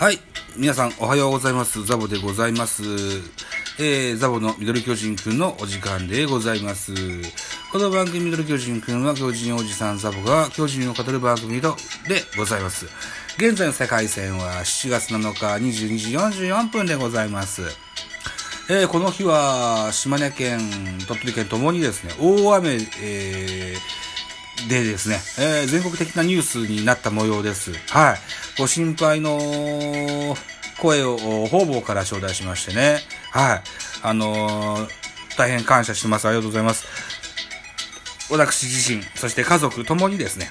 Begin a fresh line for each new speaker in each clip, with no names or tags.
はい。皆さん、おはようございます。ザボでございます。えー、ザボのミドル巨人くんのお時間でございます。この番組ミドル巨人くんは巨人おじさんザボが巨人を語る番組でございます。現在の世界戦は7月7日22時44分でございます。えー、この日は島根県、鳥取県ともにですね、大雨、えー、でですね、えー、全国的なニュースになった模様です。はい。ご心配の声を方々から頂戴しましてね。はい。あのー、大変感謝してます。ありがとうございます。私自身、そして家族ともにですね、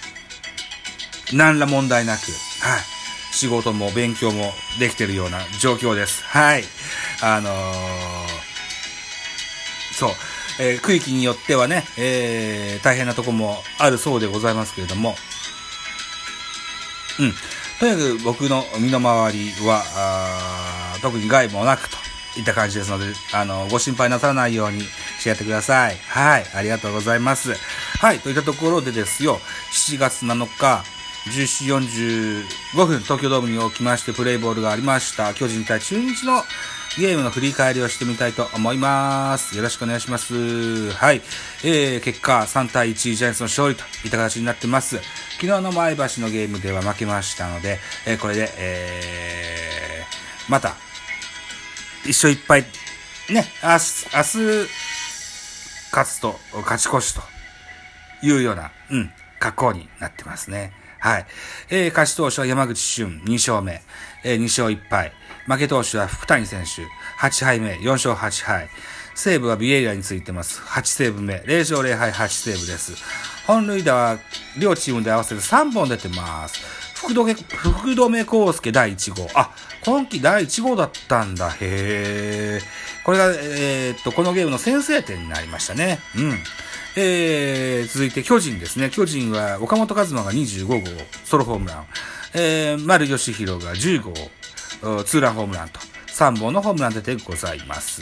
何ら問題なく、はい。仕事も勉強もできてるような状況です。はい。あのー、そう。えー、区域によってはね、えー、大変なとこもあるそうでございますけれども、うん。とにかく僕の身の回りは、あ特に害もなくといった感じですので、あの、ご心配なさらないようにしてやってください。はい。ありがとうございます。はい。といったところでですよ、7月7日、14時45分、東京ドームに起きましてプレイボールがありました。巨人対中日のゲームの振り返りをしてみたいと思います。よろしくお願いします。はい。えー、結果3対1ジャイアンツの勝利といった形になってます。昨日の前橋のゲームでは負けましたので、えー、これで、えー、また、一勝一敗、ね、明日、明日、勝つと、勝ち越しというような、うん、格好になってますね。はい。えー、勝ち投手は山口俊2勝目、えー、2勝1敗。負け投手は福谷選手8敗目、4勝8敗。セーブはビエイラについてます。8セーブ目、0勝0敗8セーブです。本塁打は両チームで合わせて3本出てます。福留、福留孝介第1号。あ、今季第1号だったんだ。へー。これが、えー、っと、このゲームの先制点になりましたね。うん。えー、続いて巨人ですね。巨人は岡本和真が25号ソロホームラン。えー、丸義弘が10号ツーランホームランと3本のホームラン出てございます。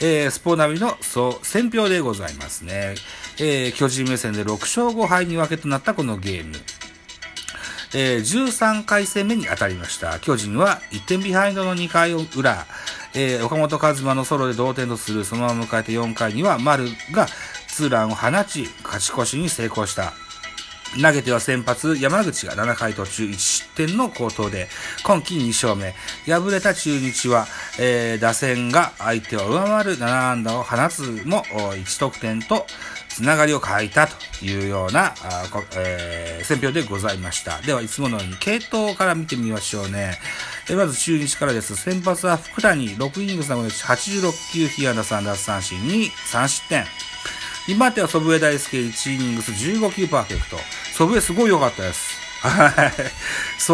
えー、スポナビのそう選票でございますね。えー、巨人目線で6勝5敗に分けとなったこのゲーム。えー、13回戦目に当たりました。巨人は1点ビハインドの2回裏、えー、岡本和真のソロで同点とする、そのまま迎えて4回には丸がツーランを放ち、勝ち越しに成功した。投げては先発、山口が7回途中1失点の好投で、今季2勝目。敗れた中日は、えー、打線が相手を上回る7安打を放つも1得点と、つながりを欠いたというような、あえー、選評でございました。では、いつものように系統から見てみましょうね。えまず中日からです。先発は福谷、6イニング3分の1、86球、被安打3奪三振に3失点。2番手は祖父江大輔、1イニングス15球パーフェクト。祖父江すごい良かったです。す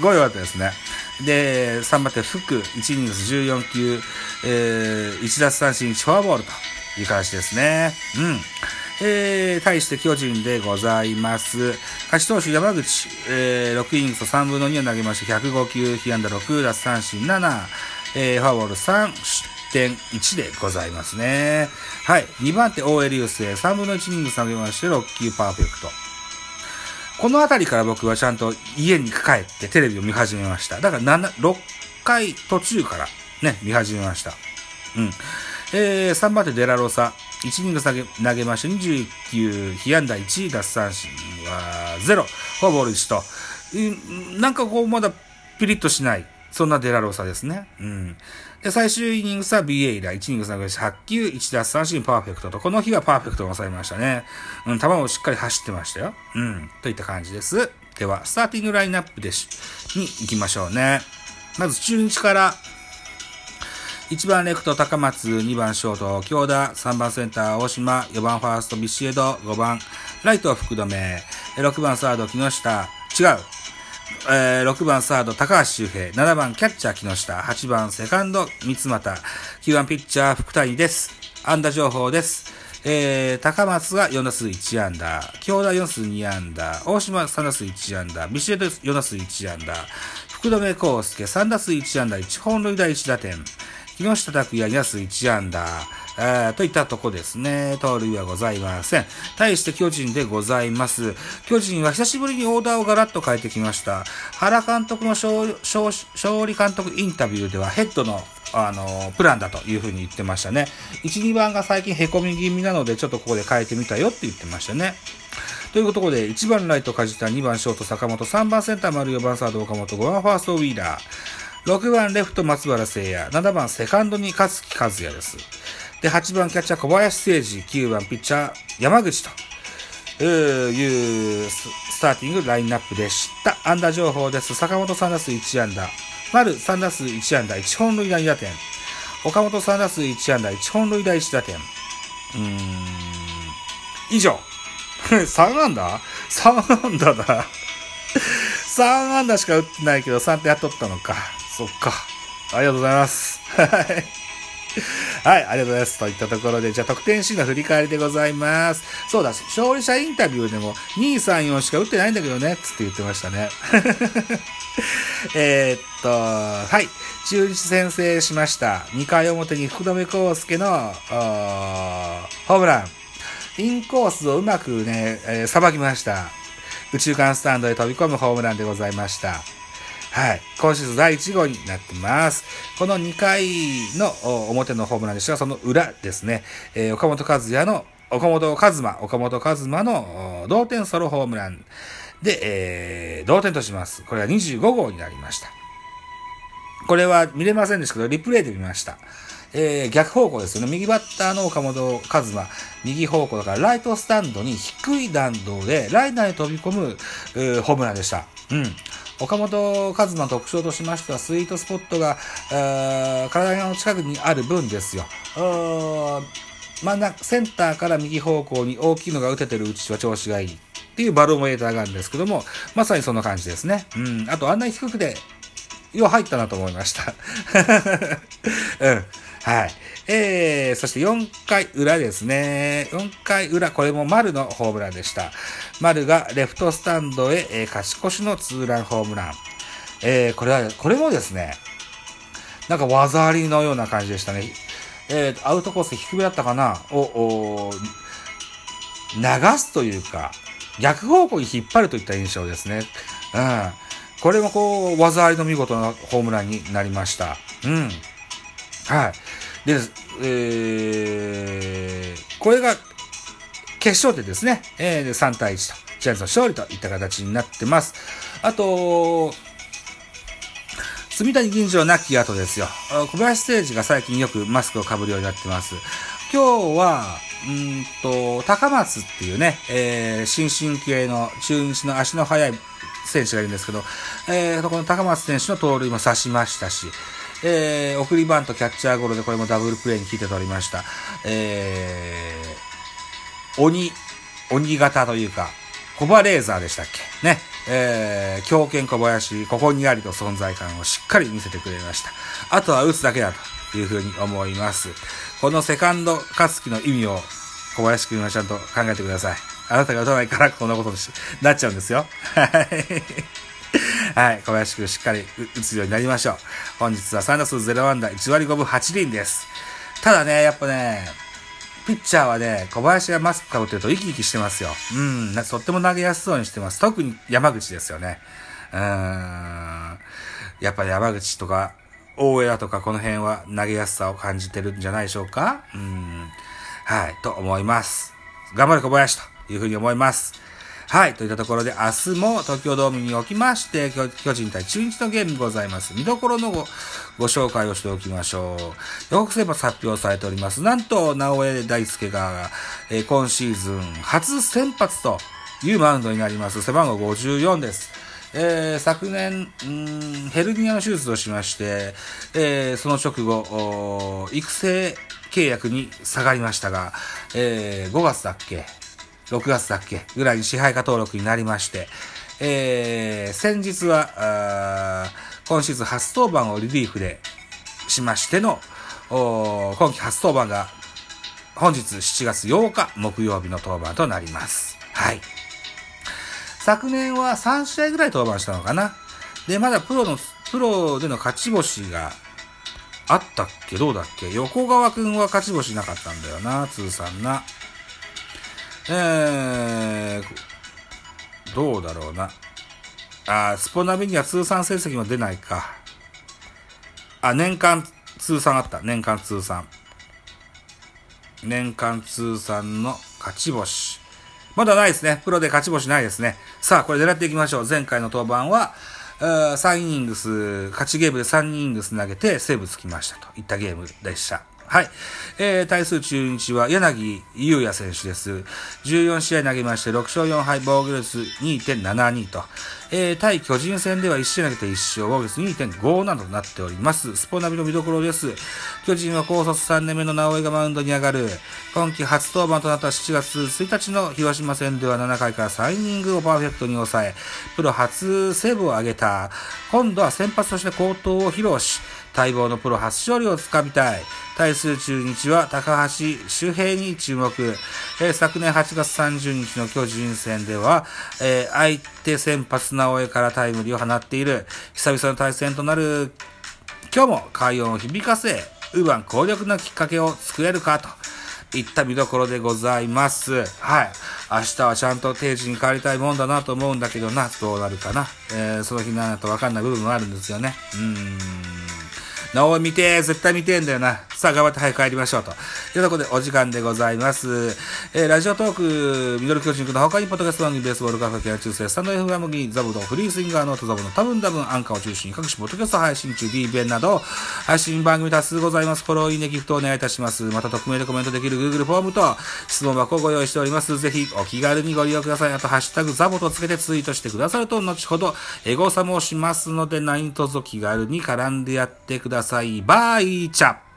ごい良かったですね。で、3番手福、1イニングス14球、えー、1奪三振、1フォアボールという形ですね。うん。えー、対して巨人でございます。勝ち投手山口、えー、6イニングス3分の2を投げまして、105球、被安打6、奪三振7、えー、フォアボール3、点1でございますね。はい。2番手、大江流星、3分の1イニングス投げまして、6球パーフェクト。この辺りから僕はちゃんと家に帰ってテレビを見始めました。だから7、6回途中からね、見始めました。うん。えー、3番手デラロサ、1イニング投げ投げまして、21球、被安打1、奪三振は0、フォアボール1と、うん、なんかこうまだピリッとしない、そんなデラロサですね。うん。で、最終イニングスは BA 以来、1イニングス投げ、8球、1奪三振、パーフェクトと、この日はパーフェクトが抑えましたね。うん、球もしっかり走ってましたよ。うん、といった感じです。では、スターティングラインナップでし、に行きましょうね。まず中日から、1番レフト高松、2番ショート京田、3番センター大島、4番ファーストビシエド、5番ライト福留、6番サード木下、違う。えー、6番サード高橋周平、7番キャッチャー木下、8番セカンド三俣、9番ピッチャー福谷です。安打情報です。えー、高松が4打数1安打、京田4打数2安打、大島3打数1安打、ビシエド4打数1安打、福留孝介3打数1安打。1本塁打1打点、木下拓也にはスイッチアンダー、といったとこですね。盗塁はございません。対して巨人でございます。巨人は久しぶりにオーダーをガラッと変えてきました。原監督の勝利監督インタビューではヘッドのあの、プランだというふうに言ってましたね。1、2番が最近凹み気味なので、ちょっとここで変えてみたよって言ってましたね。ということで、1番ライト梶田、2番ショート坂本、3番センター丸4番サード岡本、5番ファーストウィーラー、6番レフト松原聖也、7番セカンドに勝木和也です。で、8番キャッチャー小林誠司、9番ピッチャー山口というスターティングラインナップでした。安打情報です。坂本3打数1安打。丸3打数1安打1本塁打2打点。岡本3打数1安打1本塁打1打点。うーん。以上。3安打 ?3 安打だ。3安打しか打ってないけど3点やっとったのか。そっか。ありがとうございます。はい。はい、ありがとうございます。といったところで、じゃあ得点シーンの振り返りでございます。そうだ、勝利者インタビューでも2、3、4しか打ってないんだけどね、つって言ってましたね。えっと、はい。中日先制しました。2回表に福留孝介の、ホームラン。インコースをうまくね、えー、ばきました。宇宙間スタンドへ飛び込むホームランでございました。はい。今シーズン第1号になってます。この2回の表のホームランでしたが、その裏ですね。えー、岡本和也の、岡本和真、岡本和真の同点ソロホームランで、えー、同点とします。これは25号になりました。これは見れませんでしたけど、リプレイで見ました。えー、逆方向ですよね。右バッターの岡本和真、右方向だからライトスタンドに低い弾道でライナーに飛び込む、えー、ホームランでした。うん。岡本和真の特徴としましては、スイートスポットが、体の近くにある分ですよ。真ん中、センターから右方向に大きいのが打ててるうちは調子がいいっていうバロメーターがあるんですけども、まさにそんな感じですね。うん。あと、あんなに低くて、よう入ったなと思いました。うん。はい。えー、そして4回裏ですね。4回裏、これも丸のホームランでした。丸がレフトスタンドへ、えー、勝ち越しのツーランホームラン。えー、これは、これもですね、なんか技ありのような感じでしたね。えー、アウトコース低めだったかな？を、流すというか、逆方向に引っ張るといった印象ですね。うん。これもこう、技ありの見事なホームランになりました。うん。はい。で、えー、これが決勝点ですね。えー、3対1と、ジャイアンツの勝利といった形になってます。あと、住谷銀城なき後ですよ。小林誠司が最近よくマスクをかぶるようになってます。今日は、うんと、高松っていうね、えー、新進系の中日の足の速い選手がいるんですけど、えー、この高松選手の盗塁も刺しましたし、えー、送りバントキャッチャーゴロでこれもダブルプレーに聞いて取りました。えー、鬼、鬼型というか、コバレーザーでしたっけ？ね。えー、狂犬小林、ここにありと存在感をしっかり見せてくれました。あとは打つだけだというふうに思います。このセカンドカツキの意味を小林くんはちゃんと考えてください。あなたが打たないからこんなことになっちゃうんですよ。はい。はい、小林くんしっかり打つようになりましょう。本日は3打数0安打1割5分8厘です。ただね、やっぱね、ピッチャーはね、小林がマスクかぶってると生き生きしてますよ。うん、とっても投げやすそうにしてます。特に山口ですよね。うーん、やっぱり山口とか、大江とかこの辺は投げやすさを感じてるんじゃないでしょうかうん、はい、と思います。頑張れ小林というふうに思います。はい。といったところで、明日も東京ドームにおきまして、巨人対中日のゲームございます。見どころのごご紹介をしておきましょう。予告先発発表されております。なんと、直江大輔が、えー、今シーズン初先発というマウンドになります。背番号54です。えー、昨年、ヘルニアの手術をしまして、えー、その直後、育成契約に下がりましたが、えー、5月だっけ6月だっけぐらいに支配下登録になりまして、えー、先日は、今シーズン初登板をリリーフでしましての、今季初登板が本日7月8日木曜日の登板となります。はい。昨年は3試合ぐらい登板したのかな。で、まだプロの、プロでの勝ち星があったっけどうだっけ横川くんは勝ち星なかったんだよな、通算な。えー、どうだろうな。あスポナビには通算成績も出ないか。あ、年間通算あった。年間通算。年間通算の勝ち星。まだないですね。プロで勝ち星ないですね。さあ、これ狙っていきましょう。前回の登板は、3イニングス、勝ちゲームで3イニングス投げてセーブつきましたといったゲームでした。はい。えー、対する中日は柳優也選手です。14試合投げまして、6勝4敗、防御率2.72と。えー、対巨人戦では1試合投げて1勝、防御率2.57となっております。スポナビの見どころです。巨人は高卒3年目の直江がマウンドに上がる。今季初登板となった7月1日の広島戦では7回から3イニングをパーフェクトに抑え、プロ初セーブを挙げた。今度は先発として好投を披露し、待望のプロ初勝利をつかみたい。対する中日は高橋周平に注目。えー、昨年8月30日の巨人戦では、えー、相手先発直江からタイムリーを放っている。久々の対戦となる今日も快音を響かせ、ウーバン攻略のきっかけを作れるかと。いった見どころでございます。はい。明日はちゃんと定時に帰りたいもんだなと思うんだけどな、どうなるかな。えー、その日なんとわかんない部分もあるんですよね。うーん。なお見て絶対見てんだよな。さあ、頑張って早く帰りましょうと。というところでお時間でございます。えー、ラジオトーク、ミドル巨人くんの他にポッドキャスト番組、ベースボールカフェケア中世、スタンド FM ギザブド、フリースインガーのトザブの多分多分アンカーを中心に各種ポッドキャスト配信中、D 弁など、配信番組多数ございます。フォロー、いいね、ギフトお願いいたします。また匿名でコメントできる Google フォームと質問箱をご用意しております。ぜひお気軽にご利用ください。あと、ハッシュタグザボとつけてツイートしてくださると、後ほどエゴサもしますので、何卒気軽に絡んでやってくださいださい。バイチャ